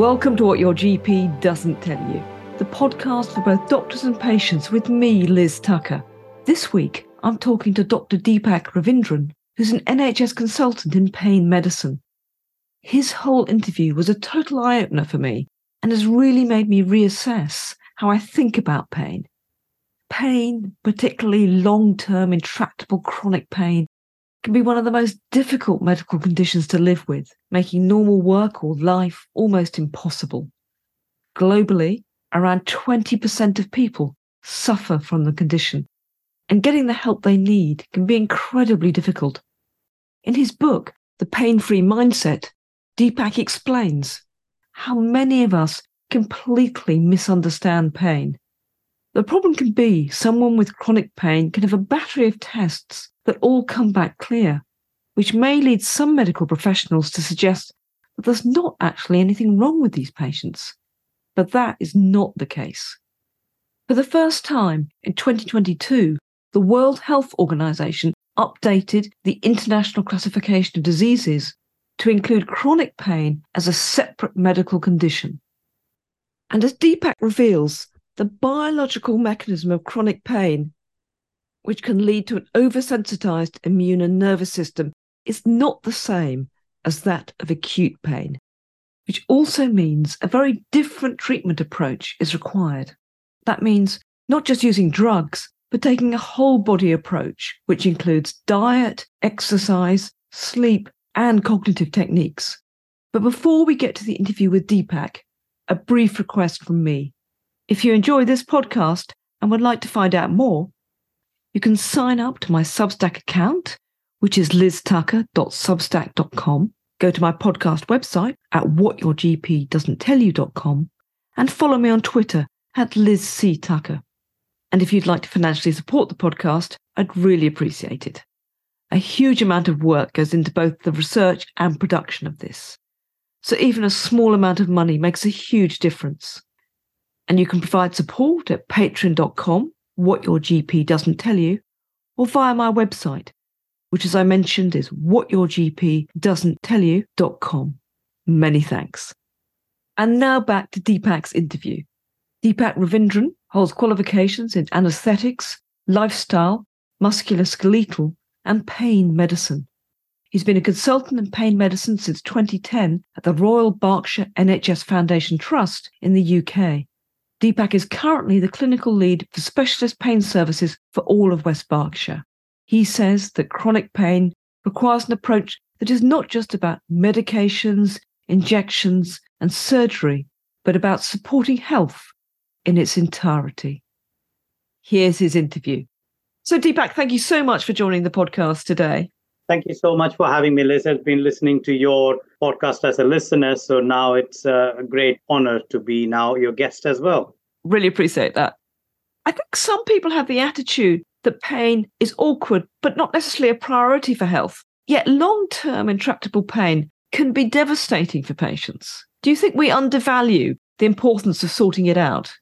Welcome to What Your GP Doesn't Tell You, the podcast for both doctors and patients with me, Liz Tucker. This week, I'm talking to Dr. Deepak Ravindran, who's an NHS consultant in pain medicine. His whole interview was a total eye opener for me and has really made me reassess how I think about pain. Pain, particularly long term intractable chronic pain, can be one of the most difficult medical conditions to live with, making normal work or life almost impossible. Globally, around 20% of people suffer from the condition, and getting the help they need can be incredibly difficult. In his book, The Pain Free Mindset, Deepak explains how many of us completely misunderstand pain. The problem can be someone with chronic pain can have a battery of tests that all come back clear, which may lead some medical professionals to suggest that there's not actually anything wrong with these patients. But that is not the case. For the first time in 2022, the World Health Organization updated the International Classification of Diseases to include chronic pain as a separate medical condition. And as Deepak reveals, the biological mechanism of chronic pain which can lead to an oversensitized immune and nervous system, is not the same as that of acute pain, which also means a very different treatment approach is required. That means not just using drugs, but taking a whole body approach, which includes diet, exercise, sleep, and cognitive techniques. But before we get to the interview with Deepak, a brief request from me. If you enjoy this podcast and would like to find out more, you can sign up to my Substack account, which is liztucker.substack.com. Go to my podcast website at whatyourgpdoesn'ttellyou.com and follow me on Twitter at Liz C. Tucker. And if you'd like to financially support the podcast, I'd really appreciate it. A huge amount of work goes into both the research and production of this. So even a small amount of money makes a huge difference. And you can provide support at patreon.com what your GP doesn't tell you, or via my website, which, as I mentioned, is whatyourgpdoesn'ttellyou.com. Many thanks. And now back to Deepak's interview. Deepak Ravindran holds qualifications in anesthetics, lifestyle, musculoskeletal, and pain medicine. He's been a consultant in pain medicine since 2010 at the Royal Berkshire NHS Foundation Trust in the UK. Deepak is currently the clinical lead for specialist pain services for all of West Berkshire. He says that chronic pain requires an approach that is not just about medications, injections, and surgery, but about supporting health in its entirety. Here's his interview. So, Deepak, thank you so much for joining the podcast today. Thank you so much for having me, Liz. I've been listening to your podcast as a listener, so now it's a great honor to be now your guest as well. Really appreciate that. I think some people have the attitude that pain is awkward, but not necessarily a priority for health. Yet long term intractable pain can be devastating for patients. Do you think we undervalue the importance of sorting it out?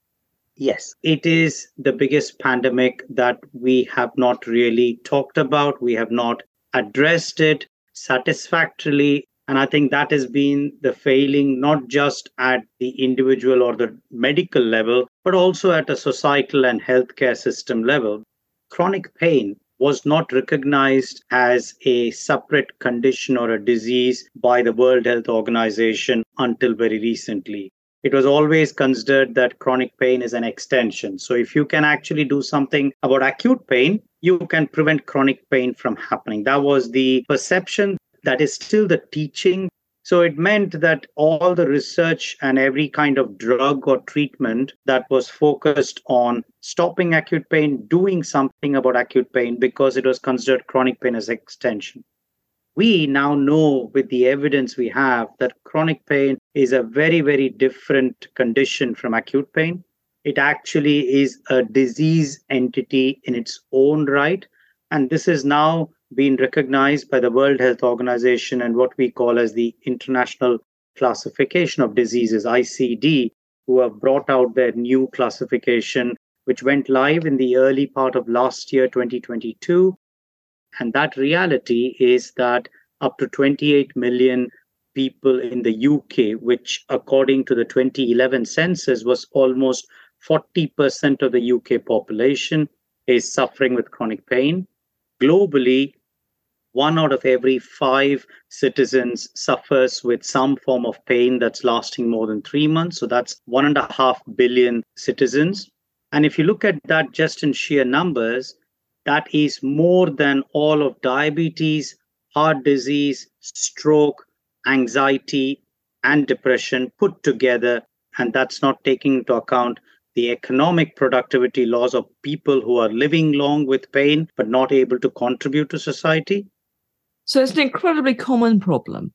Yes, it is the biggest pandemic that we have not really talked about. We have not addressed it satisfactorily. And I think that has been the failing, not just at the individual or the medical level, but also at a societal and healthcare system level. Chronic pain was not recognized as a separate condition or a disease by the World Health Organization until very recently. It was always considered that chronic pain is an extension. So, if you can actually do something about acute pain, you can prevent chronic pain from happening. That was the perception. That is still the teaching. So it meant that all the research and every kind of drug or treatment that was focused on stopping acute pain, doing something about acute pain because it was considered chronic pain as extension. We now know with the evidence we have that chronic pain is a very, very different condition from acute pain it actually is a disease entity in its own right. And this is now being recognized by the World Health Organization and what we call as the International Classification of Diseases, ICD, who have brought out their new classification, which went live in the early part of last year, 2022. And that reality is that up to 28 million people in the UK, which, according to the 2011 census, was almost 40% of the UK population, is suffering with chronic pain. Globally, one out of every five citizens suffers with some form of pain that's lasting more than three months. So that's one and a half billion citizens. And if you look at that just in sheer numbers, that is more than all of diabetes, heart disease, stroke, anxiety, and depression put together. And that's not taking into account the economic productivity loss of people who are living long with pain but not able to contribute to society. So it's an incredibly common problem.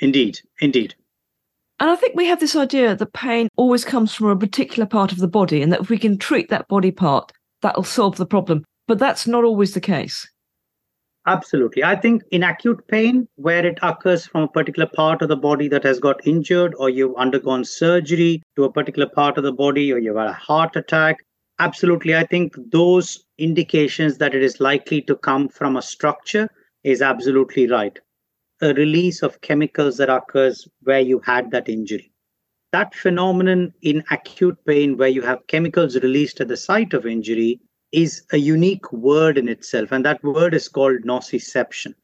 Indeed, indeed. And I think we have this idea that pain always comes from a particular part of the body, and that if we can treat that body part, that'll solve the problem. But that's not always the case. Absolutely. I think in acute pain, where it occurs from a particular part of the body that has got injured, or you've undergone surgery to a particular part of the body, or you've had a heart attack, absolutely. I think those indications that it is likely to come from a structure is absolutely right. A release of chemicals that occurs where you had that injury. That phenomenon in acute pain, where you have chemicals released at the site of injury, is a unique word in itself, and that word is called nociception.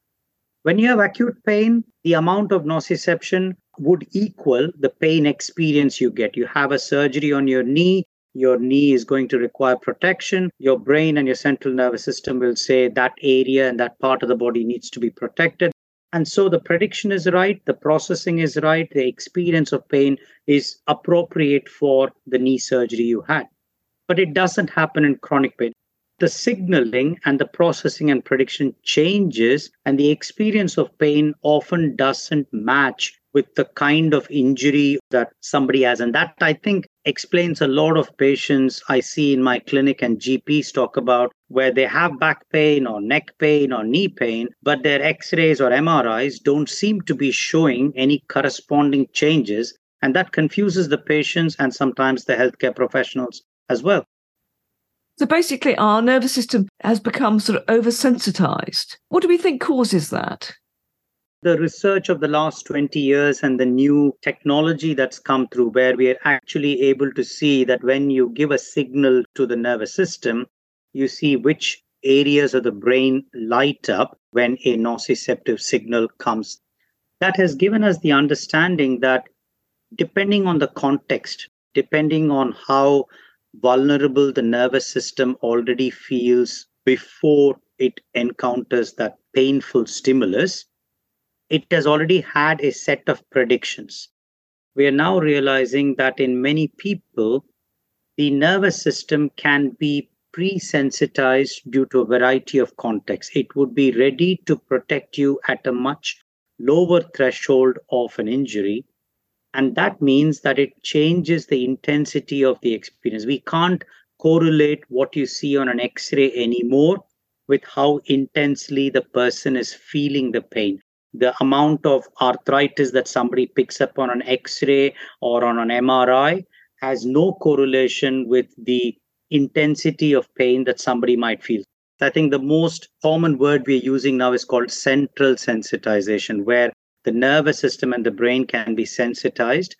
When you have acute pain, the amount of nociception would equal the pain experience you get. You have a surgery on your knee, your knee is going to require protection. Your brain and your central nervous system will say that area and that part of the body needs to be protected. And so the prediction is right, the processing is right, the experience of pain is appropriate for the knee surgery you had but it doesn't happen in chronic pain. The signaling and the processing and prediction changes, and the experience of pain often doesn't match with the kind of injury that somebody has. And that I think explains a lot of patients I see in my clinic and GPs talk about where they have back pain or neck pain or knee pain, but their x rays or MRIs don't seem to be showing any corresponding changes. And that confuses the patients and sometimes the healthcare professionals as well. So basically, our nervous system has become sort of oversensitized. What do we think causes that? The research of the last 20 years and the new technology that's come through, where we are actually able to see that when you give a signal to the nervous system, you see which areas of the brain light up when a nociceptive signal comes. That has given us the understanding that depending on the context, depending on how vulnerable the nervous system already feels before it encounters that painful stimulus, it has already had a set of predictions. We are now realizing that in many people, the nervous system can be pre-sensitized due to a variety of contexts. It would be ready to protect you at a much lower threshold of an injury and that means that it changes the intensity of the experience. We can't correlate what you see on an x ray anymore with how intensely the person is feeling the pain. The amount of arthritis that somebody picks up on an x ray or on an MRI has no correlation with the intensity of pain that somebody might feel. I think the most common word we're using now is called central sensitization, where the nervous system and the brain can be sensitized.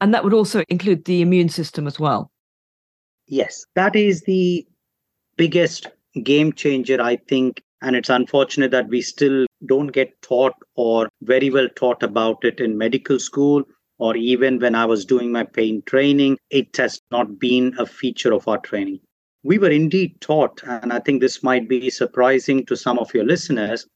And that would also include the immune system as well. Yes, that is the biggest game changer, I think. And it's unfortunate that we still don't get taught or very well taught about it in medical school or even when I was doing my pain training. It has not been a feature of our training. We were indeed taught, and I think this might be surprising to some of your listeners,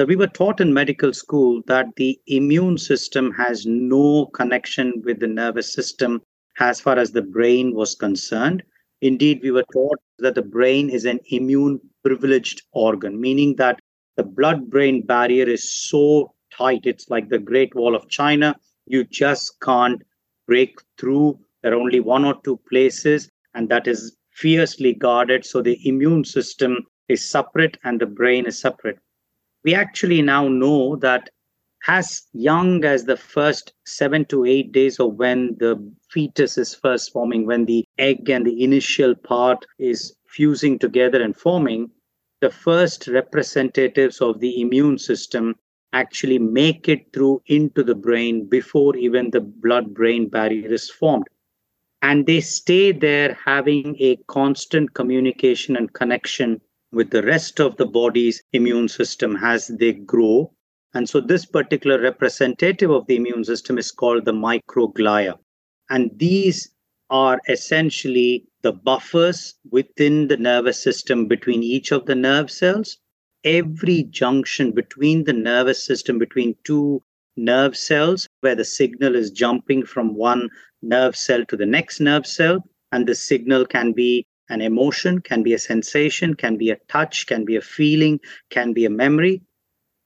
that we were taught in medical school that the immune system has no connection with the nervous system as far as the brain was concerned. Indeed, we were taught that the brain is an immune privileged organ, meaning that the blood brain barrier is so tight. It's like the Great Wall of China. You just can't break through. There are only one or two places, and that is fiercely guarded. So the immune system is separate and the brain is separate we actually now know that as young as the first seven to eight days of when the fetus is first forming, when the egg and the initial part is fusing together and forming, the first representatives of the immune system actually make it through into the brain before even the blood brain barrier is formed. And they stay there having a constant communication and connection with the rest of the body's immune system as they grow. And so, this particular representative of the immune system is called the microglia. And these are essentially the buffers within the nervous system between each of the nerve cells. Every junction between the nervous system, between two nerve cells, where the signal is jumping from one nerve cell to the next nerve cell. And the signal can be an emotion, can be a sensation, can be a touch, can be a feeling, can be a memory.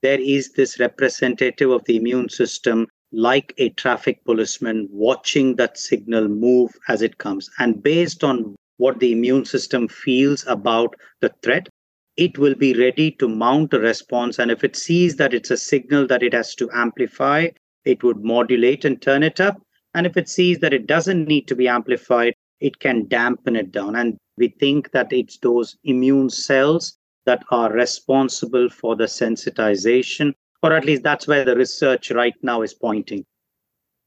There is this representative of the immune system like a traffic policeman watching that signal move as it comes. And based on what the immune system feels about the threat, it will be ready to mount a response. And if it sees that it's a signal that it has to amplify, it would modulate and turn it up. And if it sees that it doesn't need to be amplified, it can dampen it down. And we think that it's those immune cells that are responsible for the sensitization, or at least that's where the research right now is pointing.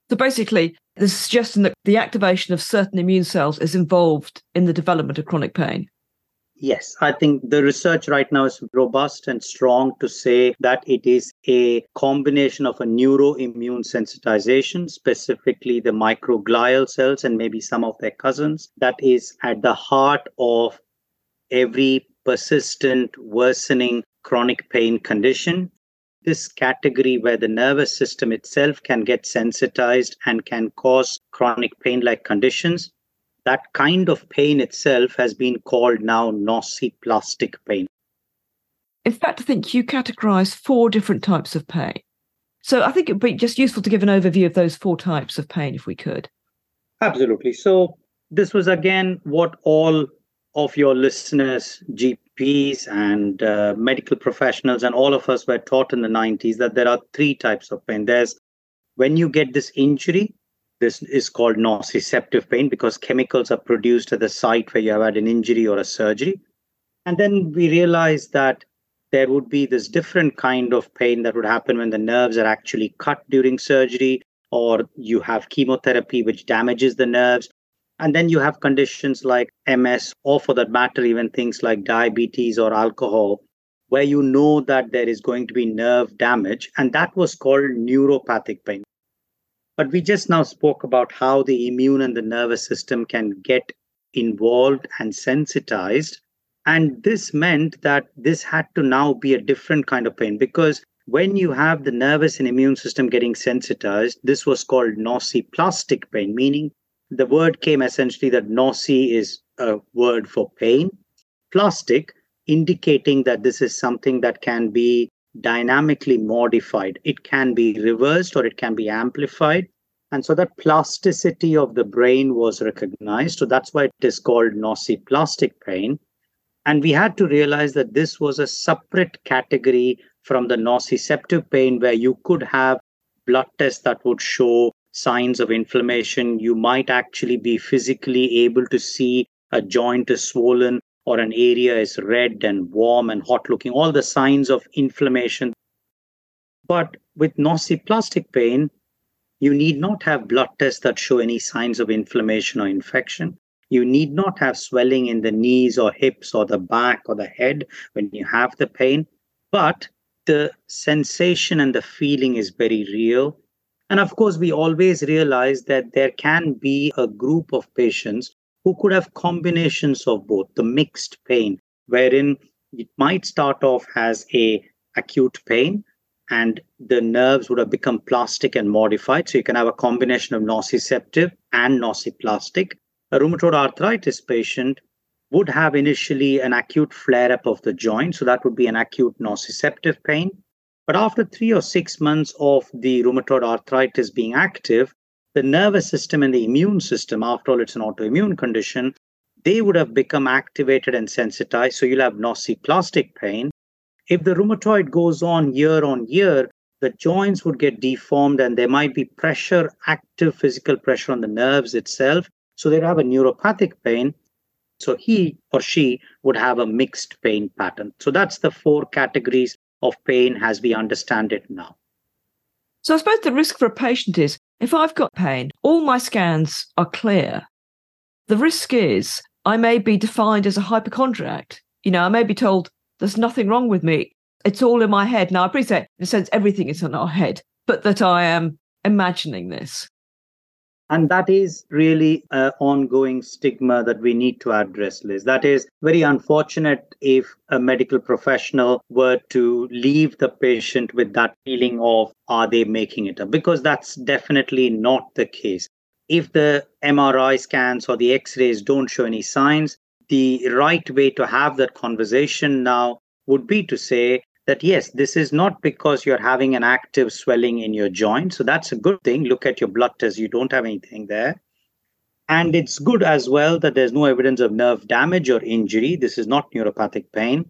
So basically, the suggestion that the activation of certain immune cells is involved in the development of chronic pain. Yes, I think the research right now is robust and strong to say that it is a combination of a neuroimmune sensitization, specifically the microglial cells and maybe some of their cousins, that is at the heart of every persistent worsening chronic pain condition. This category where the nervous system itself can get sensitized and can cause chronic pain like conditions that kind of pain itself has been called now nociplastic pain. In fact, I think you categorize four different types of pain. So I think it would be just useful to give an overview of those four types of pain if we could. Absolutely. So this was again what all of your listeners, GPs and uh, medical professionals, and all of us were taught in the 90s that there are three types of pain. There's when you get this injury, this is called nociceptive pain because chemicals are produced at the site where you have had an injury or a surgery. And then we realized that there would be this different kind of pain that would happen when the nerves are actually cut during surgery, or you have chemotherapy which damages the nerves. And then you have conditions like MS, or for that matter, even things like diabetes or alcohol, where you know that there is going to be nerve damage. And that was called neuropathic pain. But we just now spoke about how the immune and the nervous system can get involved and sensitized. And this meant that this had to now be a different kind of pain because when you have the nervous and immune system getting sensitized, this was called nociplastic pain, meaning the word came essentially that noci is a word for pain, plastic indicating that this is something that can be dynamically modified. It can be reversed or it can be amplified. And so that plasticity of the brain was recognized. So that's why it is called nociplastic pain. And we had to realize that this was a separate category from the nociceptive pain, where you could have blood tests that would show signs of inflammation. You might actually be physically able to see a joint is swollen or an area is red and warm and hot looking, all the signs of inflammation. But with nociplastic pain, you need not have blood tests that show any signs of inflammation or infection. You need not have swelling in the knees or hips or the back or the head when you have the pain. But the sensation and the feeling is very real. And of course, we always realize that there can be a group of patients who could have combinations of both the mixed pain wherein it might start off as a acute pain and the nerves would have become plastic and modified. So you can have a combination of nociceptive and nociplastic. A rheumatoid arthritis patient would have initially an acute flare up of the joint. So that would be an acute nociceptive pain. But after 3 or 6 months of the rheumatoid arthritis being active the nervous system and the immune system, after all, it's an autoimmune condition, they would have become activated and sensitized. So you'll have nociplastic pain. If the rheumatoid goes on year on year, the joints would get deformed and there might be pressure, active physical pressure on the nerves itself. So they'd have a neuropathic pain. So he or she would have a mixed pain pattern. So that's the four categories of pain as we understand it now. So I suppose the risk for a patient is if I've got pain, all my scans are clear. The risk is I may be defined as a hypochondriac. You know, I may be told there's nothing wrong with me. It's all in my head. Now, I appreciate, in a sense, everything is in our head, but that I am imagining this. And that is really an ongoing stigma that we need to address, Liz. That is very unfortunate if a medical professional were to leave the patient with that feeling of, are they making it up? Because that's definitely not the case. If the MRI scans or the x rays don't show any signs, the right way to have that conversation now would be to say, that yes, this is not because you're having an active swelling in your joint. So that's a good thing. Look at your blood test, you don't have anything there. And it's good as well that there's no evidence of nerve damage or injury. This is not neuropathic pain.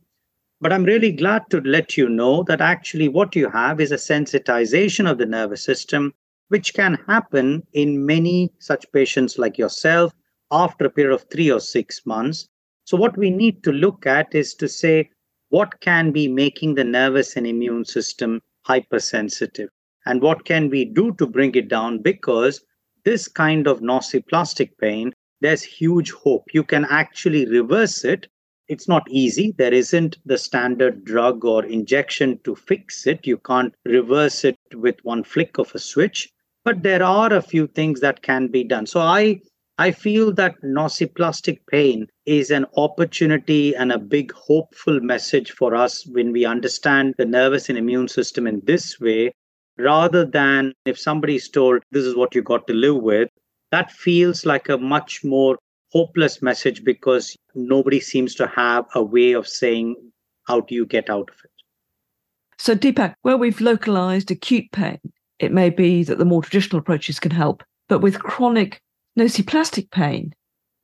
But I'm really glad to let you know that actually what you have is a sensitization of the nervous system, which can happen in many such patients like yourself after a period of three or six months. So, what we need to look at is to say, what can be making the nervous and immune system hypersensitive? And what can we do to bring it down? Because this kind of nociplastic pain there's huge hope. You can actually reverse it. It's not easy. There isn't the standard drug or injection to fix it. You can't reverse it with one flick of a switch. But there are a few things that can be done. So i I feel that nociplastic pain is an opportunity and a big hopeful message for us when we understand the nervous and immune system in this way, rather than if somebody's told this is what you got to live with, that feels like a much more hopeless message because nobody seems to have a way of saying how do you get out of it. So, Deepak, where we've localized acute pain, it may be that the more traditional approaches can help. But with chronic nociplastic pain,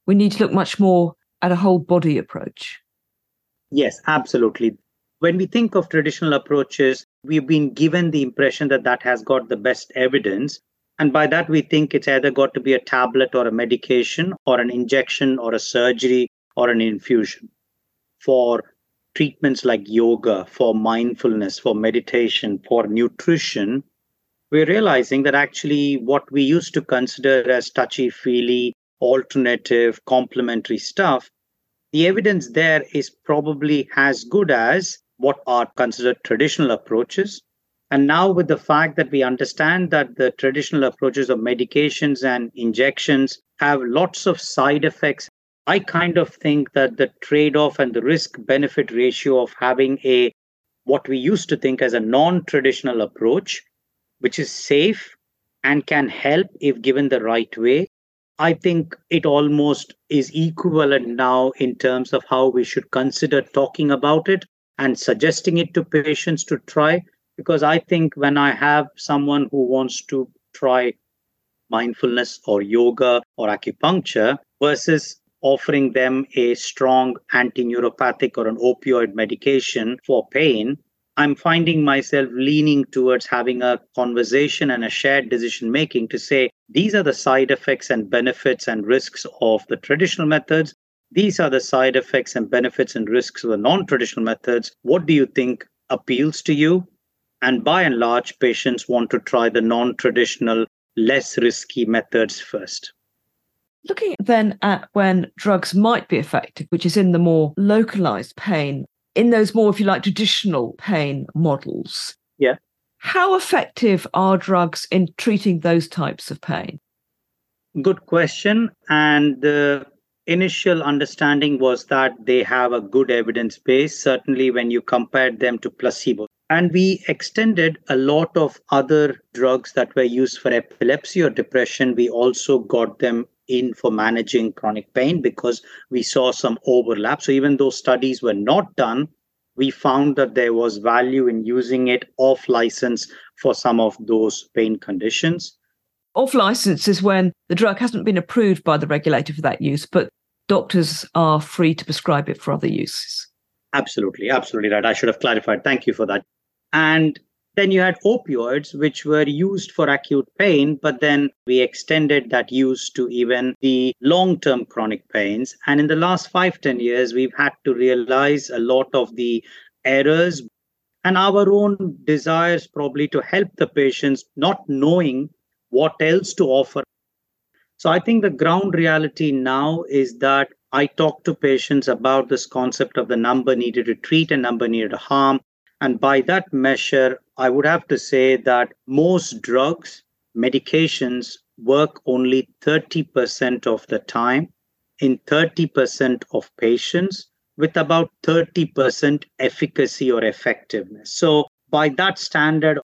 we need to look much more at a whole body approach. Yes, absolutely. When we think of traditional approaches, we've been given the impression that that has got the best evidence. And by that, we think it's either got to be a tablet or a medication or an injection or a surgery or an infusion. For treatments like yoga, for mindfulness, for meditation, for nutrition, we're realizing that actually what we used to consider as touchy feely, alternative, complementary stuff, the evidence there is probably as good as what are considered traditional approaches. And now, with the fact that we understand that the traditional approaches of medications and injections have lots of side effects, I kind of think that the trade off and the risk benefit ratio of having a what we used to think as a non traditional approach which is safe and can help if given the right way. I think it almost is equivalent now in terms of how we should consider talking about it and suggesting it to patients to try. Because I think when I have someone who wants to try mindfulness or yoga or acupuncture versus offering them a strong anti neuropathic or an opioid medication for pain, I'm finding myself leaning towards having a conversation and a shared decision making to say, these are the side effects and benefits and risks of the traditional methods. These are the side effects and benefits and risks of the non traditional methods. What do you think appeals to you? And by and large, patients want to try the non traditional, less risky methods first. Looking then at when drugs might be effective, which is in the more localized pain in those more, if you like, traditional pain models. Yeah. How effective are drugs in treating those types of pain? Good question. And the initial understanding was that they have a good evidence base, certainly when you compared them to placebo. And we extended a lot of other drugs that were used for epilepsy or depression. We also got them in for managing chronic pain because we saw some overlap. So even though studies were not done, we found that there was value in using it off license for some of those pain conditions. Off license is when the drug hasn't been approved by the regulator for that use, but doctors are free to prescribe it for other uses. Absolutely, absolutely right. I should have clarified. Thank you for that. And then you had opioids, which were used for acute pain, but then we extended that use to even the long term chronic pains. And in the last five ten years, we've had to realize a lot of the errors and our own desires probably to help the patients, not knowing what else to offer. So I think the ground reality now is that I talk to patients about this concept of the number needed to treat and number needed to harm. And by that measure, I would have to say that most drugs, medications work only 30% of the time in 30% of patients with about 30% efficacy or effectiveness. So, by that standard,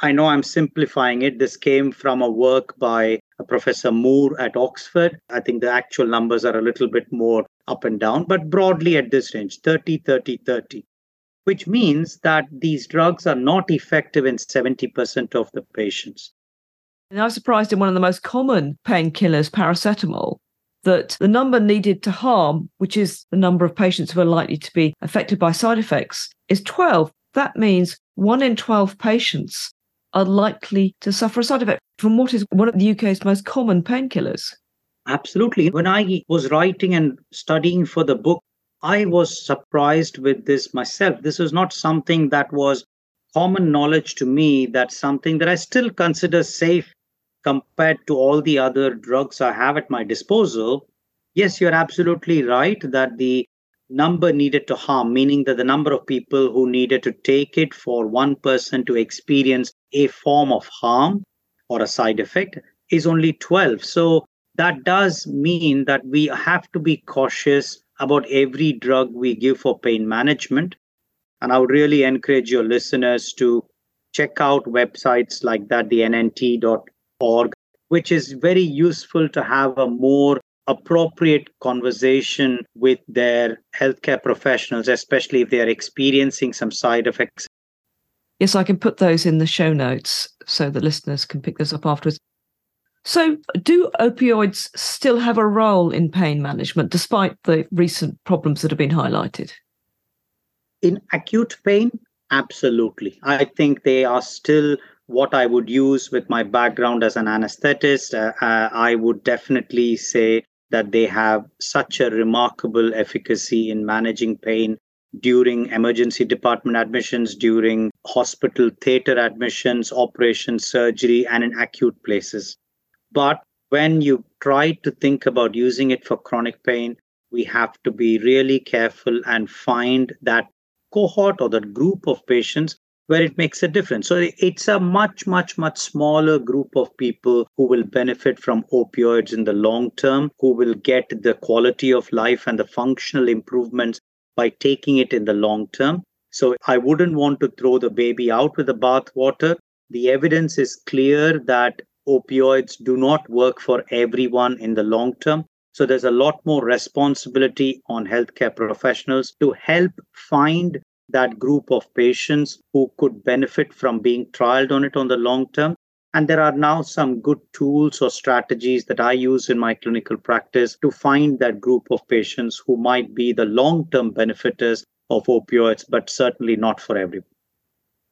I know I'm simplifying it. This came from a work by Professor Moore at Oxford. I think the actual numbers are a little bit more up and down, but broadly at this range 30, 30, 30, which means that these drugs are not effective in 70% of the patients. And I was surprised in one of the most common painkillers, paracetamol, that the number needed to harm, which is the number of patients who are likely to be affected by side effects, is 12. That means one in 12 patients are likely to suffer a side effect from what is one of the UK's most common painkillers. Absolutely. When I was writing and studying for the book, I was surprised with this myself. This was not something that was common knowledge to me, that's something that I still consider safe compared to all the other drugs I have at my disposal. Yes, you're absolutely right that the number needed to harm, meaning that the number of people who needed to take it for one person to experience a form of harm or a side effect is only 12. So that does mean that we have to be cautious about every drug we give for pain management. And I would really encourage your listeners to check out websites like that, the nnt.org, which is very useful to have a more appropriate conversation with their healthcare professionals, especially if they are experiencing some side effects. Yes, I can put those in the show notes so the listeners can pick this up afterwards. So, do opioids still have a role in pain management despite the recent problems that have been highlighted? In acute pain, absolutely. I think they are still what I would use with my background as an anesthetist. Uh, uh, I would definitely say that they have such a remarkable efficacy in managing pain during emergency department admissions, during hospital theater admissions, operation surgery, and in acute places. But when you try to think about using it for chronic pain, we have to be really careful and find that cohort or that group of patients where it makes a difference. So it's a much, much, much smaller group of people who will benefit from opioids in the long term, who will get the quality of life and the functional improvements by taking it in the long term. So I wouldn't want to throw the baby out with the bathwater. The evidence is clear that opioids do not work for everyone in the long term. So there's a lot more responsibility on healthcare professionals to help find that group of patients who could benefit from being trialed on it on the long term. And there are now some good tools or strategies that I use in my clinical practice to find that group of patients who might be the long term benefiters of opioids, but certainly not for everyone.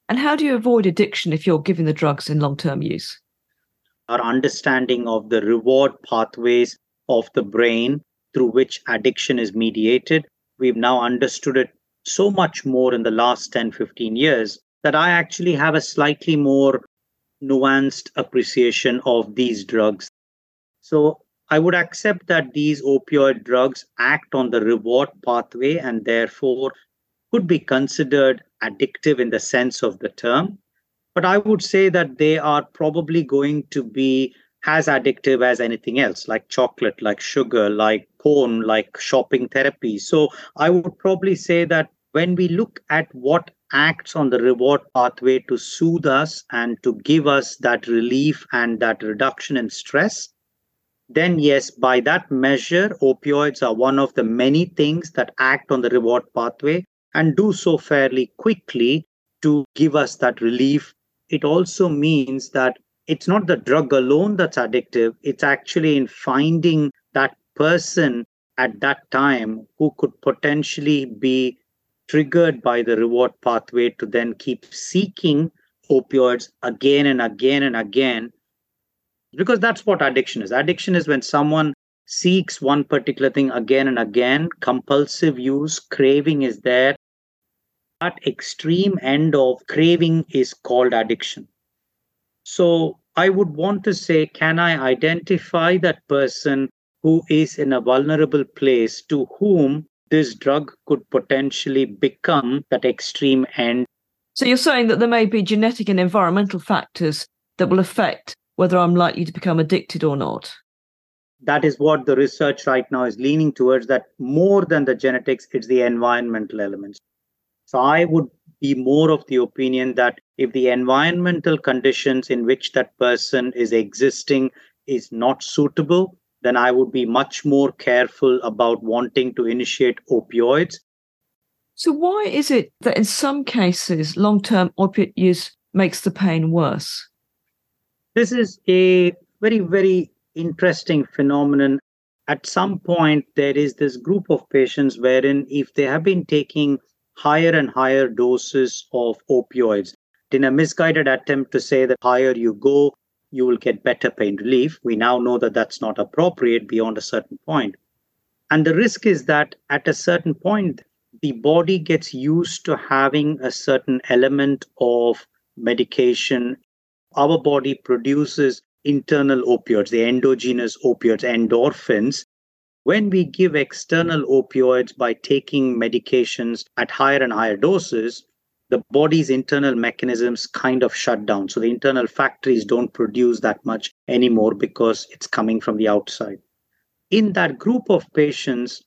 And how do you avoid addiction if you're giving the drugs in long term use? Our understanding of the reward pathways of the brain through which addiction is mediated, we've now understood it so much more in the last 10, 15 years that I actually have a slightly more nuanced appreciation of these drugs. So I would accept that these opioid drugs act on the reward pathway and therefore could be considered addictive in the sense of the term. But I would say that they are probably going to be as addictive as anything else, like chocolate, like sugar, like porn, like shopping therapy. So I would probably say that when we look at what acts on the reward pathway to soothe us and to give us that relief and that reduction in stress, then yes, by that measure, opioids are one of the many things that act on the reward pathway and do so fairly quickly to give us that relief. It also means that it's not the drug alone that's addictive, it's actually in finding that person at that time who could potentially be triggered by the reward pathway to then keep seeking opioids again and again and again. Because that's what addiction is. Addiction is when someone seeks one particular thing again and again. Compulsive use craving is there that extreme end of craving is called addiction. So I would want to say, can I identify that person who is in a vulnerable place to whom this drug could potentially become that extreme end? So you're saying that there may be genetic and environmental factors that will affect whether I'm likely to become addicted or not? That is what the research right now is leaning towards that more than the genetics, it's the environmental elements. So I would be more of the opinion that if the environmental conditions in which that person is existing is not suitable, then I would be much more careful about wanting to initiate opioids. So, why is it that in some cases long term opiate use makes the pain worse? This is a very, very interesting phenomenon. At some point, there is this group of patients wherein, if they have been taking higher and higher doses of opioids, in a misguided attempt to say that higher you go, you will get better pain relief, we now know that that's not appropriate beyond a certain point. And the risk is that at a certain point, the body gets used to having a certain element of medication our body produces internal opioids, the endogenous opioids, endorphins. When we give external opioids by taking medications at higher and higher doses, the body's internal mechanisms kind of shut down. So the internal factories don't produce that much anymore because it's coming from the outside. In that group of patients,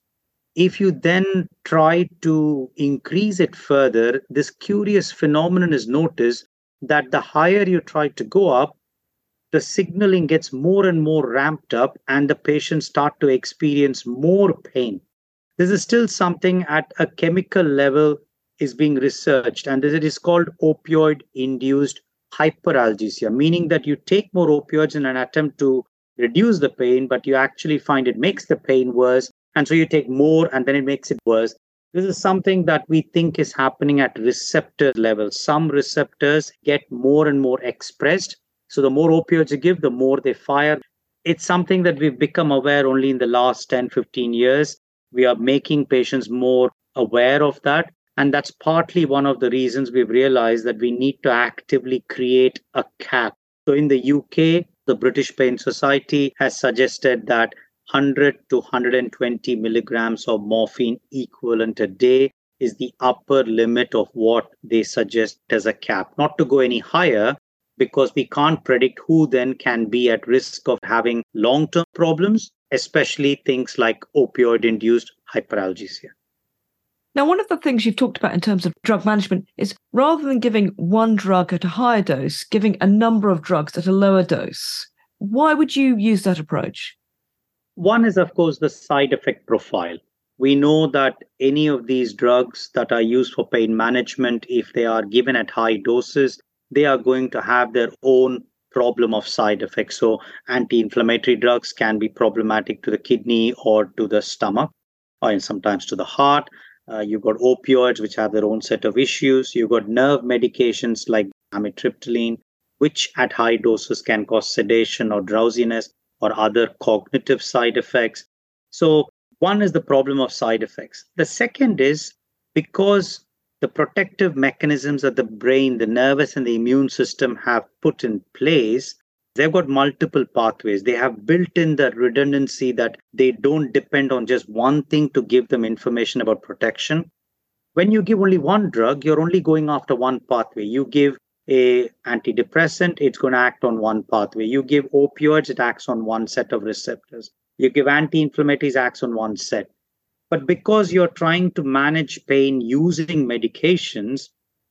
if you then try to increase it further, this curious phenomenon is noticed that the higher you try to go up, the signaling gets more and more ramped up, and the patients start to experience more pain. This is still something at a chemical level is being researched, and it is called opioid induced hyperalgesia, meaning that you take more opioids in an attempt to reduce the pain, but you actually find it makes the pain worse. And so you take more, and then it makes it worse. This is something that we think is happening at receptor level. Some receptors get more and more expressed. So the more opioids you give, the more they fire. It's something that we've become aware only in the last 10, 15 years. We are making patients more aware of that. And that's partly one of the reasons we've realized that we need to actively create a cap. So in the UK, the British Pain Society has suggested that 100 to 120 milligrams of morphine equivalent a day is the upper limit of what they suggest as a cap. Not to go any higher, because we can't predict who then can be at risk of having long term problems, especially things like opioid induced hyperalgesia. Now, one of the things you've talked about in terms of drug management is rather than giving one drug at a higher dose, giving a number of drugs at a lower dose. Why would you use that approach? One is, of course, the side effect profile. We know that any of these drugs that are used for pain management, if they are given at high doses, they are going to have their own problem of side effects. So, anti inflammatory drugs can be problematic to the kidney or to the stomach, or sometimes to the heart. Uh, you've got opioids, which have their own set of issues. You've got nerve medications like amitriptyline, which at high doses can cause sedation or drowsiness or other cognitive side effects. So, one is the problem of side effects. The second is because the protective mechanisms that the brain, the nervous, and the immune system have put in place, they've got multiple pathways. They have built in the redundancy that they don't depend on just one thing to give them information about protection. When you give only one drug, you're only going after one pathway. You give a antidepressant, it's going to act on one pathway. You give opioids, it acts on one set of receptors. You give anti-inflammatories, acts on one set. But because you're trying to manage pain using medications,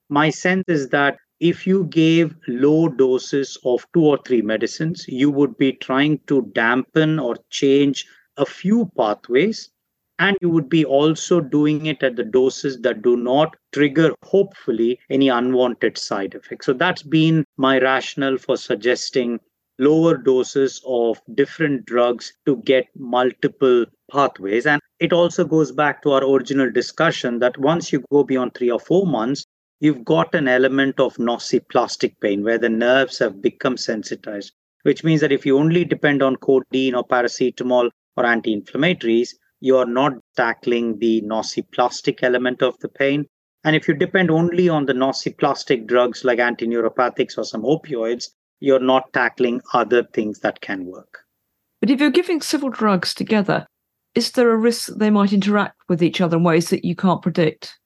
my sense is that if you gave low doses of two or three medicines, you would be trying to dampen or change a few pathways and you would be also doing it at the doses that do not trigger, hopefully, any unwanted side effects. So that's been my rationale for suggesting lower doses of different drugs to get multiple pathways. And it also goes back to our original discussion that once you go beyond three or four months, you've got an element of nociplastic pain where the nerves have become sensitized, which means that if you only depend on codeine or paracetamol or anti inflammatories, you are not tackling the nociplastic element of the pain. And if you depend only on the nociplastic drugs like antineuropathics or some opioids, you're not tackling other things that can work. But if you're giving several drugs together, is there a risk that they might interact with each other in ways that you can't predict?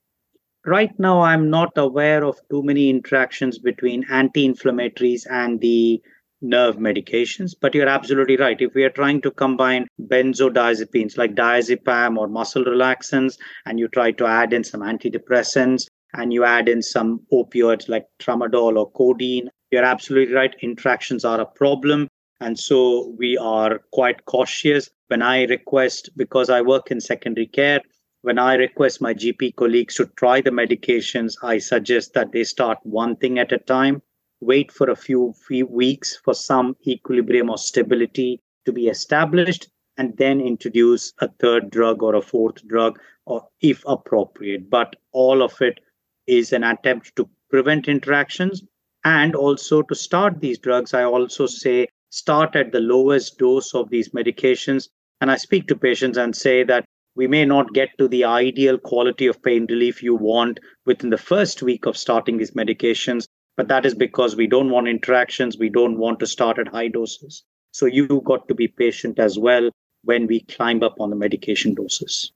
Right now, I'm not aware of too many interactions between anti inflammatories and the nerve medications. But you're absolutely right. If we are trying to combine benzodiazepines like diazepam or muscle relaxants, and you try to add in some antidepressants, and you add in some opioids like tramadol or codeine, you're absolutely right. Interactions are a problem. And so we are quite cautious. When I request, because I work in secondary care, when I request my GP colleagues to try the medications, I suggest that they start one thing at a time wait for a few, few weeks for some equilibrium or stability to be established, and then introduce a third drug or a fourth drug, or if appropriate. But all of it is an attempt to prevent interactions and also to start these drugs. I also say start at the lowest dose of these medications. And I speak to patients and say that we may not get to the ideal quality of pain relief you want within the first week of starting these medications, but that is because we don't want interactions. We don't want to start at high doses. So you've got to be patient as well when we climb up on the medication doses.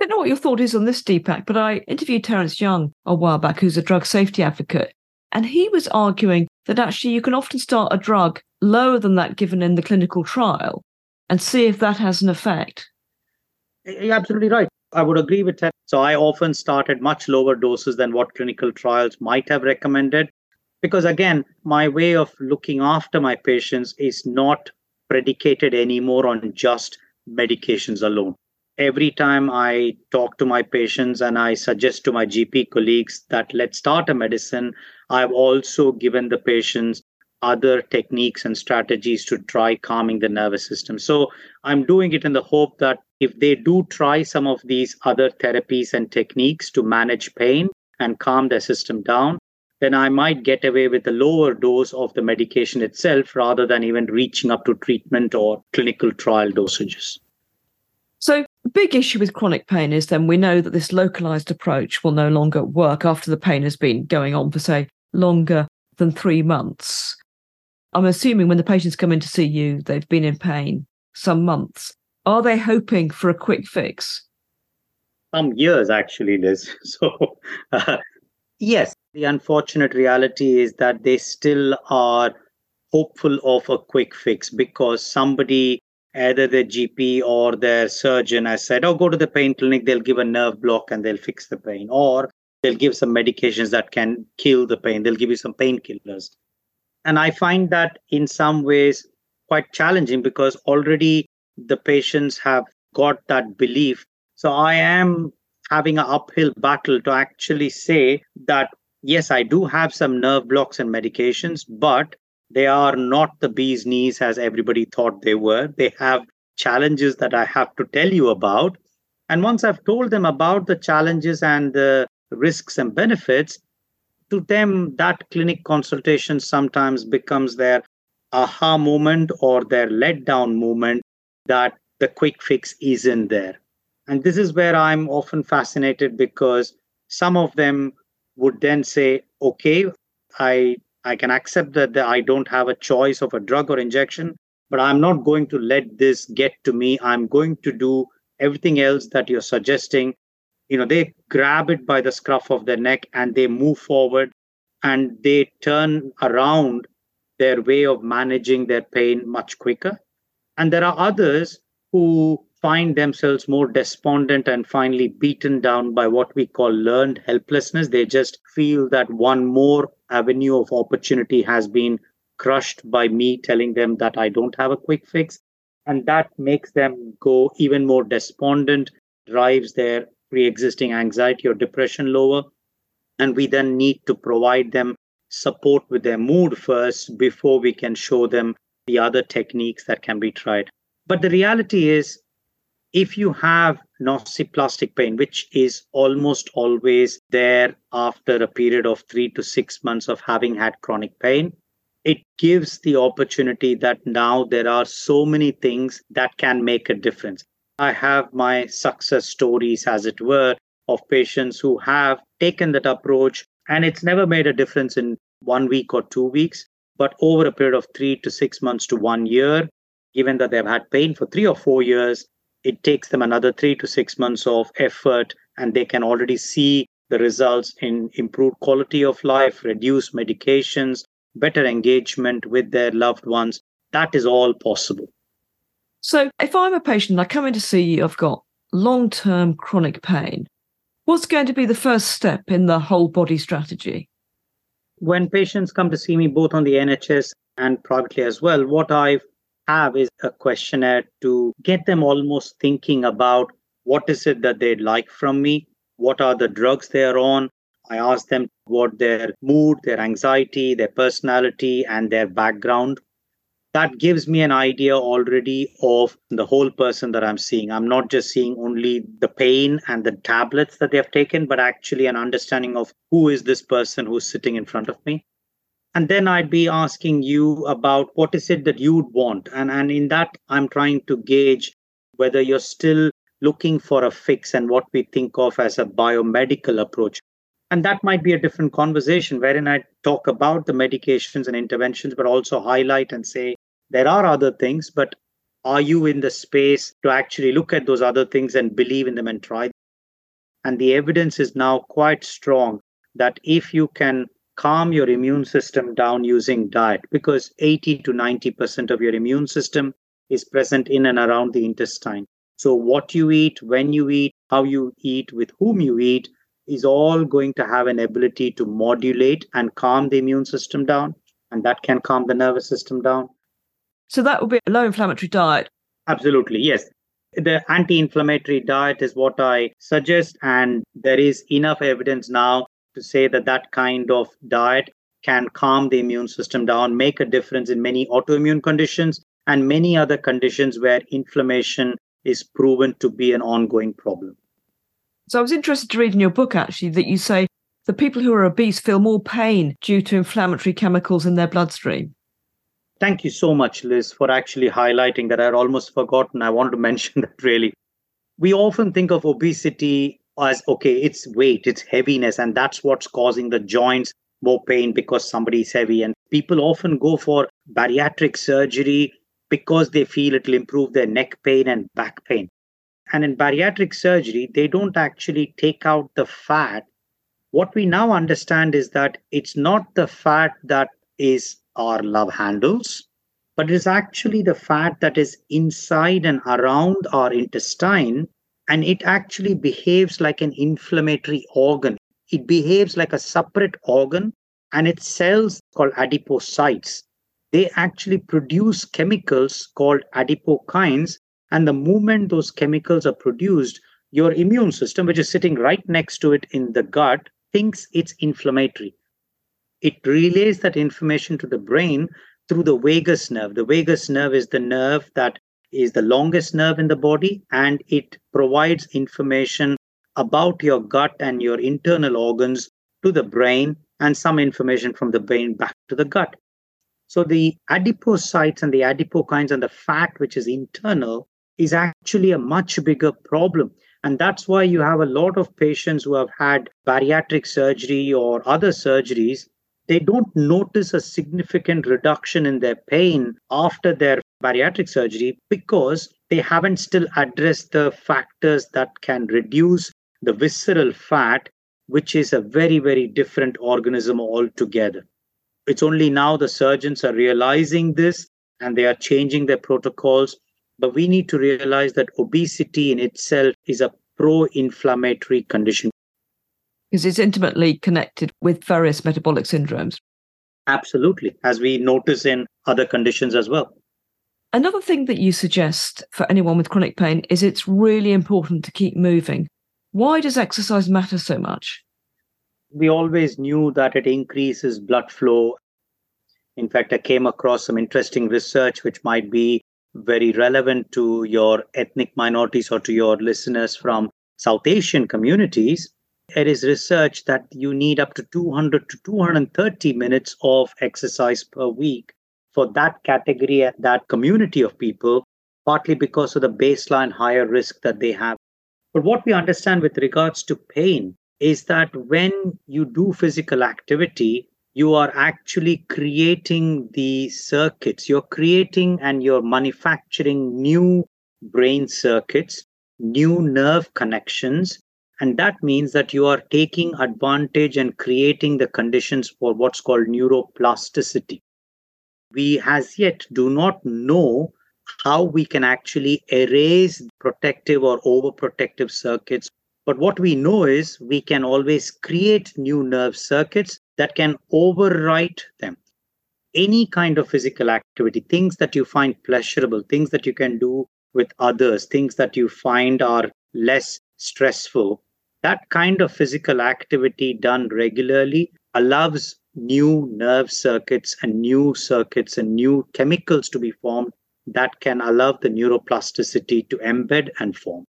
I don't know what your thought is on this, Deepak, but I interviewed Terence Young a while back, who's a drug safety advocate, and he was arguing that actually you can often start a drug lower than that given in the clinical trial and see if that has an effect. You're absolutely right. I would agree with that. So I often start at much lower doses than what clinical trials might have recommended because again my way of looking after my patients is not predicated anymore on just medications alone every time i talk to my patients and i suggest to my gp colleagues that let's start a medicine i've also given the patients other techniques and strategies to try calming the nervous system so i'm doing it in the hope that if they do try some of these other therapies and techniques to manage pain and calm their system down then I might get away with a lower dose of the medication itself rather than even reaching up to treatment or clinical trial dosages. So, big issue with chronic pain is then we know that this localized approach will no longer work after the pain has been going on for, say, longer than three months. I'm assuming when the patients come in to see you, they've been in pain some months. Are they hoping for a quick fix? Some years, actually, Liz. So, uh, yes, the unfortunate reality is that they still are hopeful of a quick fix because somebody, either their GP or their surgeon, has said, Oh, go to the pain clinic, they'll give a nerve block and they'll fix the pain. Or they'll give some medications that can kill the pain, they'll give you some painkillers. And I find that in some ways quite challenging because already the patients have got that belief. So I am having an uphill battle to actually say that yes, I do have some nerve blocks and medications, but they are not the bee's knees as everybody thought they were. They have challenges that I have to tell you about. And once I've told them about the challenges and the risks and benefits, to them, that clinic consultation sometimes becomes their aha moment or their letdown moment that the quick fix isn't there. And this is where I'm often fascinated because some of them would then say, okay, I I can accept that, I don't have a choice of a drug or injection, but I'm not going to let this get to me. I'm going to do everything else that you're suggesting. You know, they grab it by the scruff of their neck and they move forward and they turn around their way of managing their pain much quicker. And there are others who find themselves more despondent and finally beaten down by what we call learned helplessness. They just feel that one more avenue of opportunity has been crushed by me telling them that I don't have a quick fix. And that makes them go even more despondent, drives their pre existing anxiety or depression lower. And we then need to provide them support with their mood first before we can show them the other techniques that can be tried. But the reality is, if you have nociplastic pain, which is almost always there after a period of three to six months of having had chronic pain, it gives the opportunity that now there are so many things that can make a difference. I have my success stories, as it were, of patients who have taken that approach, and it's never made a difference in one week or two weeks, but over a period of three to six months to one year, given that they've had pain for three or four years, it takes them another three to six months of effort, and they can already see the results in improved quality of life, reduced medications, better engagement with their loved ones. That is all possible. So, if I'm a patient, I come in to see you, I've got long term chronic pain. What's going to be the first step in the whole body strategy? When patients come to see me, both on the NHS and privately as well, what I have is a questionnaire to get them almost thinking about what is it that they'd like from me, what are the drugs they are on. I ask them what their mood, their anxiety, their personality, and their background that gives me an idea already of the whole person that I'm seeing. I'm not just seeing only the pain and the tablets that they have taken, but actually an understanding of who is this person who's sitting in front of me. And then I'd be asking you about what is it that you'd want. And, and in that, I'm trying to gauge whether you're still looking for a fix and what we think of as a biomedical approach. And that might be a different conversation wherein I talk about the medications and interventions, but also highlight and say, there are other things, but are you in the space to actually look at those other things and believe in them and try? them? And the evidence is now quite strong that if you can calm your immune system down using diet, because 80 to 90% of your immune system is present in and around the intestine. So, what you eat, when you eat, how you eat, with whom you eat, is all going to have an ability to modulate and calm the immune system down. And that can calm the nervous system down. So that would be a low inflammatory diet. Absolutely, yes. The anti inflammatory diet is what I suggest, and there is enough evidence now to say that that kind of diet can calm the immune system down, make a difference in many autoimmune conditions and many other conditions where inflammation is proven to be an ongoing problem. So I was interested to read in your book actually that you say the people who are obese feel more pain due to inflammatory chemicals in their bloodstream. Thank you so much, Liz, for actually highlighting that. I'd almost forgotten. I wanted to mention that really. We often think of obesity as okay, it's weight, it's heaviness, and that's what's causing the joints more pain because somebody's heavy. And people often go for bariatric surgery because they feel it'll improve their neck pain and back pain. And in bariatric surgery, they don't actually take out the fat. What we now understand is that it's not the fat that is our love handles, but it is actually the fat that is inside and around our intestine, and it actually behaves like an inflammatory organ. It behaves like a separate organ, and its cells called adipocytes. They actually produce chemicals called adipokines, and the moment those chemicals are produced, your immune system, which is sitting right next to it in the gut, thinks it's inflammatory it relays that information to the brain through the vagus nerve. The vagus nerve is the nerve that is the longest nerve in the body and it provides information about your gut and your internal organs to the brain and some information from the brain back to the gut. So the adipocytes and the adipokines and the fat, which is internal, is actually a much bigger problem. And that's why you have a lot of patients who have had bariatric surgery or other surgeries they don't notice a significant reduction in their pain after their bariatric surgery because they haven't still addressed the factors that can reduce the visceral fat, which is a very, very different organism altogether. It's only now the surgeons are realizing this and they are changing their protocols. But we need to realize that obesity in itself is a pro inflammatory condition because it's intimately connected with various metabolic syndromes. Absolutely, as we notice in other conditions as well. Another thing that you suggest for anyone with chronic pain is it's really important to keep moving. Why does exercise matter so much? We always knew that it increases blood flow. In fact, I came across some interesting research which might be very relevant to your ethnic minorities or to your listeners from South Asian communities there is research that you need up to 200 to 230 minutes of exercise per week for that category, that community of people, partly because of the baseline higher risk that they have. But what we understand with regards to pain is that when you do physical activity, you are actually creating the circuits. You're creating and you're manufacturing new brain circuits, new nerve connections. And that means that you are taking advantage and creating the conditions for what's called neuroplasticity. We as yet do not know how we can actually erase protective or overprotective circuits. But what we know is we can always create new nerve circuits that can overwrite them. Any kind of physical activity, things that you find pleasurable, things that you can do with others, things that you find are less stressful, that kind of physical activity done regularly allows new nerve circuits and new circuits and new chemicals to be formed that can allow the neuroplasticity to embed and form.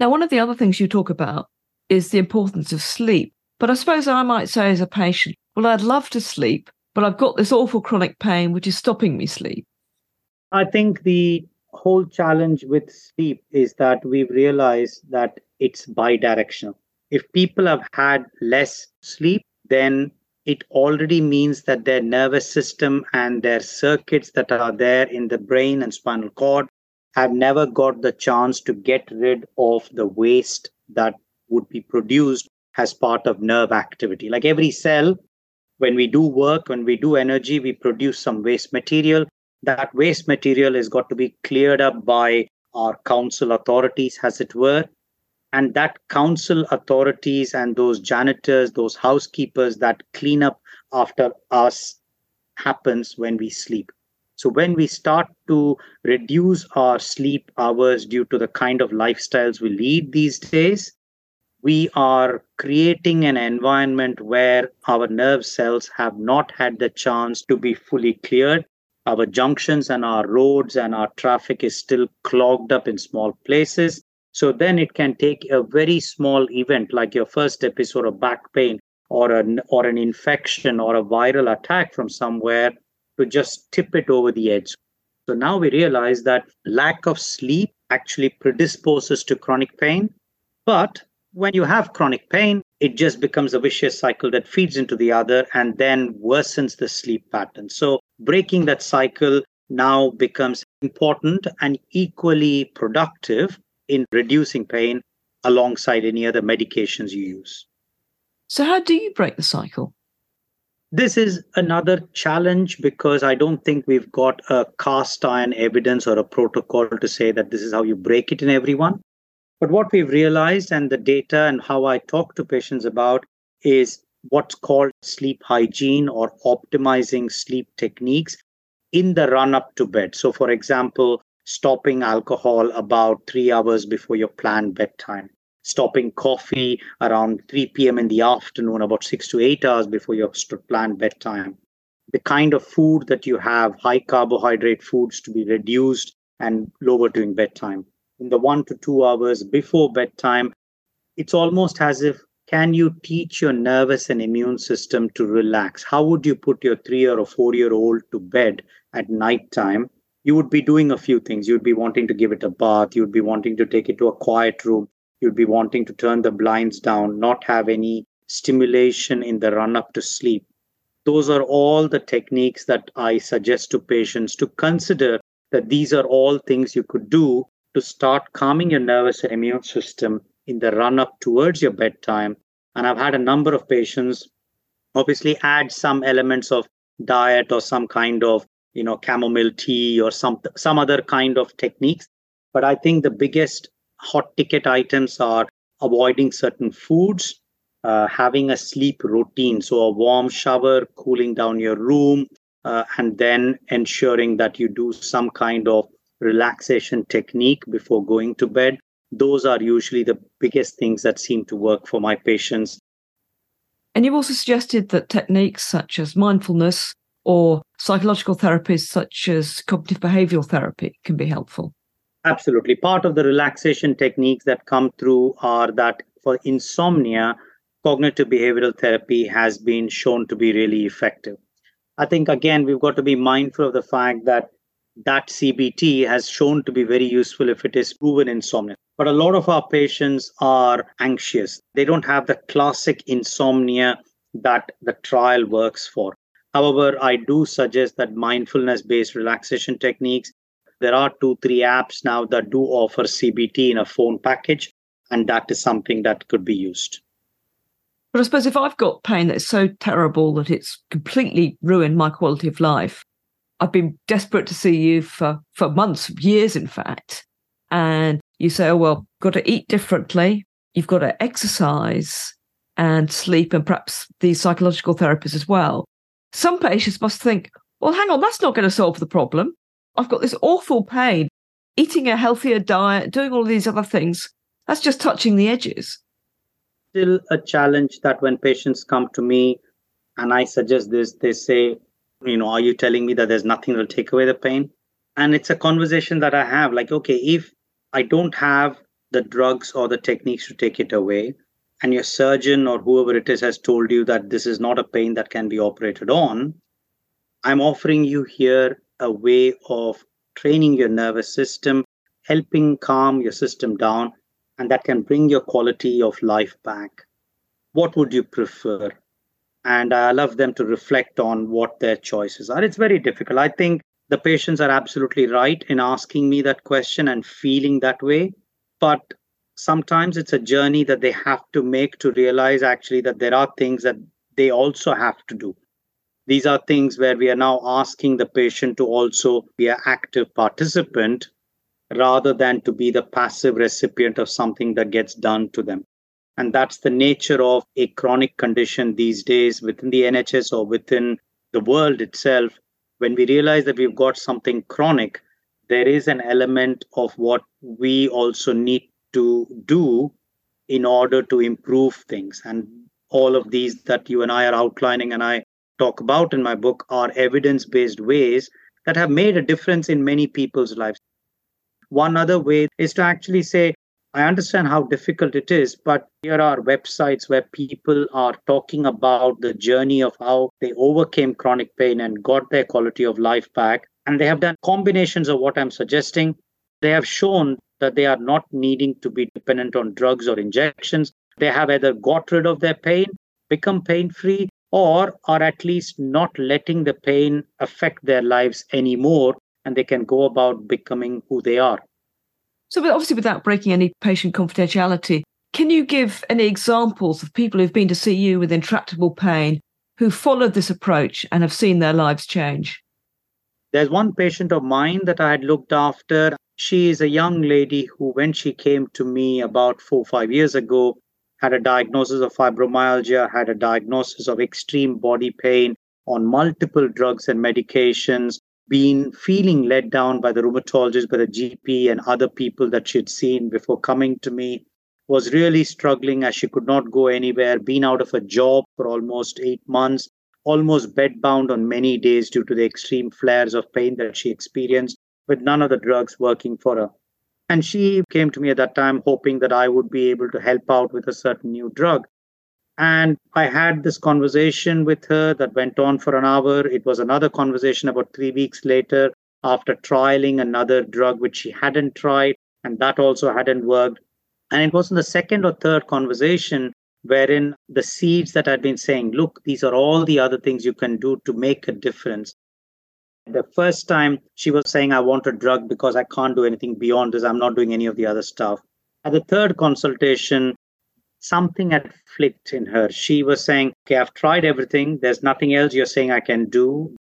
Now, one of the other things you talk about is the importance of sleep. But I suppose I might say as a patient, well, I'd love to sleep, but I've got this awful chronic pain which is stopping me sleep. I think the whole challenge with sleep is that we've realized that it's bidirectional. If people have had less sleep, then it already means that their nervous system and their circuits that are there in the brain and spinal cord have never got the chance to get rid of the waste that would be produced as part of nerve activity. Like every cell, when we do work, when we do energy, we produce some waste material. That waste material has got to be cleared up by our council authorities, as it were. And that council authorities and those janitors, those housekeepers that clean up after us happens when we sleep. So when we start to reduce our sleep hours due to the kind of lifestyles we lead these days, we are creating an environment where our nerve cells have not had the chance to be fully cleared. Our junctions and our roads and our traffic is still clogged up in small places. So then it can take a very small event like your first episode of back pain or an or an infection or a viral attack from somewhere to just tip it over the edge. So now we realize that lack of sleep actually predisposes to chronic pain, but when you have chronic pain, it just becomes a vicious cycle that feeds into the other and then worsens the sleep pattern. So, breaking that cycle now becomes important and equally productive in reducing pain alongside any other medications you use. So, how do you break the cycle? This is another challenge because I don't think we've got a cast iron evidence or a protocol to say that this is how you break it in everyone. But what we've realized and the data and how I talk to patients about is what's called sleep hygiene or optimizing sleep techniques in the run up to bed. So, for example, stopping alcohol about three hours before your planned bedtime, stopping coffee around 3 p.m. in the afternoon, about six to eight hours before your planned bedtime. The kind of food that you have, high carbohydrate foods to be reduced and lower during bedtime in the one to two hours before bedtime, it's almost as if can you teach your nervous and immune system to relax? How would you put your three or four year old to bed at night time? You would be doing a few things. You'd be wanting to give it a bath. You'd be wanting to take it to a quiet room. You'd be wanting to turn the blinds down, not have any stimulation in the run up to sleep. Those are all the techniques that I suggest to patients to consider that these are all things you could do to start calming your nervous and immune system in the run up towards your bedtime. And I've had a number of patients obviously add some elements of diet or some kind of you know chamomile tea or some some other kind of techniques but i think the biggest hot ticket items are avoiding certain foods uh, having a sleep routine so a warm shower cooling down your room uh, and then ensuring that you do some kind of relaxation technique before going to bed. Those are usually the biggest things that seem to work for my patients. And you've also suggested that techniques such as mindfulness or psychological therapies such as cognitive behavioral therapy can be helpful. Absolutely. Part of the relaxation techniques that come through are that for insomnia, cognitive behavioral therapy has been shown to be really effective. I think, again, we've got to be mindful of the fact that that CBT has shown to be very useful if it is proven insomnia. But a lot of our patients are anxious. They don't have the classic insomnia that the trial works for. However, I do suggest that mindfulness based relaxation techniques. There are two, three apps now that do offer CBT in a phone package, and that is something that could be used. But I suppose if I've got pain that's so terrible that it's completely ruined my quality of life, I've been desperate to see you for, for months, years, in fact. And you say, oh, well, got to eat differently. You've got to exercise and sleep and perhaps these psychological therapies as well. Some patients must think, well, hang on, that's not going to solve the problem. I've got this awful pain. Eating a healthier diet, doing all these other things, that's just touching the edges still a challenge that when patients come to me and I suggest this, they say, you know, are you telling me that there's nothing that will take away the pain? And it's a conversation that I have like, okay, if I don't have the drugs or the techniques to take it away, and your surgeon or whoever it is has told you that this is not a pain that can be operated on, I'm offering you here a way of training your nervous system, helping calm your system down, and that can bring your quality of life back. What would you prefer? And I love them to reflect on what their choices are. It's very difficult. I think the patients are absolutely right in asking me that question and feeling that way. But sometimes it's a journey that they have to make to realize actually that there are things that they also have to do. These are things where we are now asking the patient to also be an active participant rather than to be the passive recipient of something that gets done to them. And that's the nature of a chronic condition these days within the NHS or within the world itself. When we realize that we've got something chronic, there is an element of what we also need to do in order to improve things. And all of these that you and I are outlining and I talk about in my book are evidence based ways that have made a difference in many people's lives. One other way is to actually say, I understand how difficult it is, but here are websites where people are talking about the journey of how they overcame chronic pain and got their quality of life back. And they have done combinations of what I'm suggesting. They have shown that they are not needing to be dependent on drugs or injections. They have either got rid of their pain, become pain free, or are at least not letting the pain affect their lives anymore and they can go about becoming who they are. So, obviously, without breaking any patient confidentiality, can you give any examples of people who've been to see you with intractable pain who followed this approach and have seen their lives change? There's one patient of mine that I had looked after. She is a young lady who, when she came to me about four five years ago, had a diagnosis of fibromyalgia, had a diagnosis of extreme body pain on multiple drugs and medications, been feeling let down by the rheumatologist, by the GP, and other people that she'd seen before coming to me, was really struggling as she could not go anywhere, been out of a job for almost eight months, almost bedbound on many days due to the extreme flares of pain that she experienced, with none of the drugs working for her. And she came to me at that time hoping that I would be able to help out with a certain new drug. And I had this conversation with her that went on for an hour. It was another conversation about three weeks later after trialing another drug which she hadn't tried, and that also hadn't worked. And it was in the second or third conversation wherein the seeds that I'd been saying, look, these are all the other things you can do to make a difference. The first time she was saying, I want a drug because I can't do anything beyond this, I'm not doing any of the other stuff. At the third consultation, something had flicked in her. She was saying, Okay, I've tried everything. There's nothing else you're saying I can do.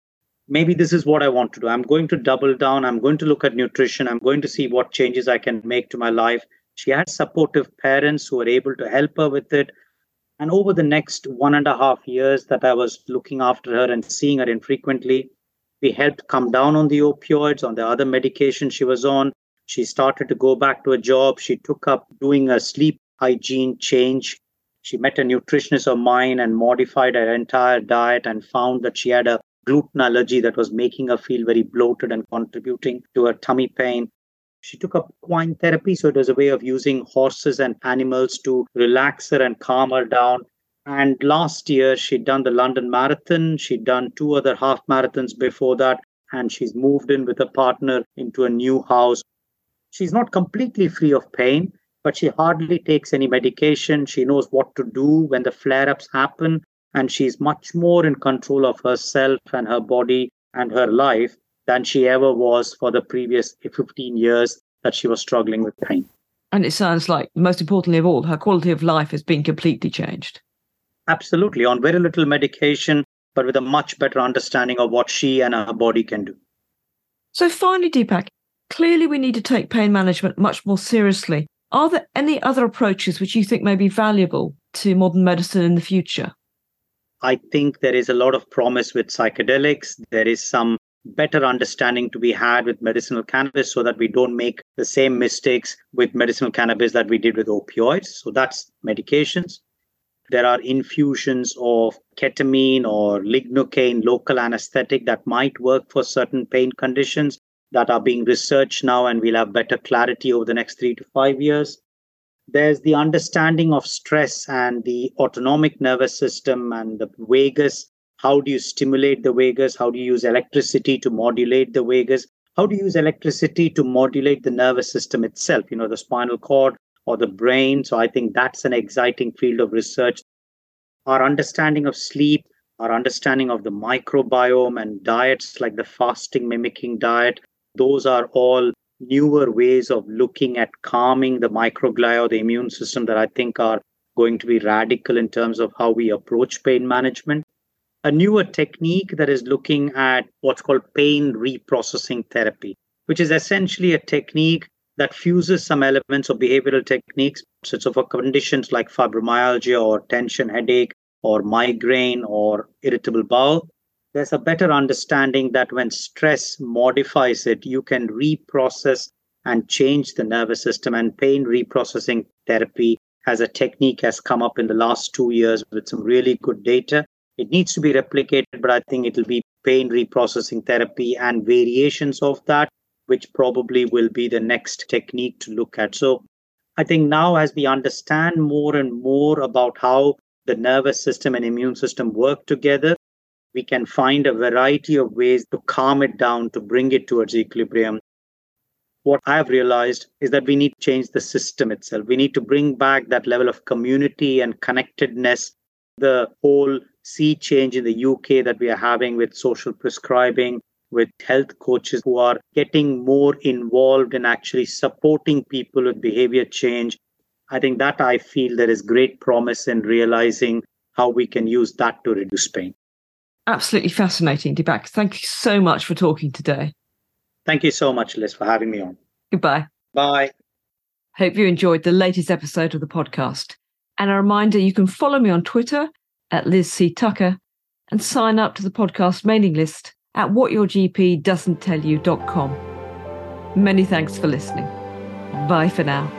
Maybe this is what I want to do. I'm going to double down. I'm going to look at nutrition. I'm going to see what changes I can make to my life. She had supportive parents who were able to help her with it. And over the next one and a half years that I was looking after her and seeing her infrequently, we helped come down on the opioids, on the other medication she was on. She started to go back to a job. She took up doing a sleep hygiene change. She met a nutritionist of mine and modified her entire diet and found that she had a gluten allergy that was making her feel very bloated and contributing to her tummy pain. She took up equine therapy, so it was a way of using horses and animals to relax her and calm her down. And last year, she'd done the London Marathon. She'd done two other half marathons before that. And she's moved in with a partner into a new house. She's not completely free of pain, but she hardly takes any medication. She knows what to do when the flare ups happen, and she's much more in control of herself and her body and her life than she ever was for the previous 15 years that she was struggling with pain. And it sounds like, most importantly of all, her quality of life has been completely changed. Absolutely, on very little medication, but with a much better understanding of what she and her body can do. So, finally, Deepak, clearly we need to take pain management much more seriously. Are there any other approaches which you think may be valuable to modern medicine in the future? I think there is a lot of promise with psychedelics. There is some better understanding to be had with medicinal cannabis so that we don't make the same mistakes with medicinal cannabis that we did with opioids. So that's medications. There are infusions of ketamine or lignocaine, local anesthetic that might work for certain pain conditions that are being researched now, and we'll have better clarity over the next three to five years. There's the understanding of stress and the autonomic nervous system and the vagus. How do you stimulate the vagus? How do you use electricity to modulate the vagus? How do you use electricity to modulate the nervous system itself, you know, the spinal cord or the brain? So I think that's an exciting field of research. Our understanding of sleep, our understanding of the microbiome and diets like the fasting mimicking diet, those are all newer ways of looking at calming the microglia or the immune system that I think are going to be radical in terms of how we approach pain management. A newer technique that is looking at what's called pain reprocessing therapy, which is essentially a technique that fuses some elements of behavioral techniques. So, so for conditions like fibromyalgia or tension headache or migraine or irritable bowel, there's a better understanding that when stress modifies it, you can reprocess and change the nervous system. And pain reprocessing therapy as a technique has come up in the last two years with some really good data. It needs to be replicated, but I think it'll be pain reprocessing therapy and variations of that, which probably will be the next technique to look at. So I think now, as we understand more and more about how the nervous system and immune system work together, we can find a variety of ways to calm it down, to bring it towards equilibrium. What I've realized is that we need to change the system itself. We need to bring back that level of community and connectedness. The whole sea change in the UK that we are having with social prescribing, with health coaches who are getting more involved in actually supporting people with behavior change. I think that I feel there is great promise in realizing how we can use that to reduce pain. Absolutely fascinating, Deepak. Thank you so much for talking today. Thank you so much, Liz, for having me on. Goodbye. Bye. Hope you enjoyed the latest episode of the podcast. And a reminder you can follow me on Twitter at Liz C. Tucker and sign up to the podcast mailing list at whatyourgpdoesn'ttellyou.com. Many thanks for listening. Bye for now.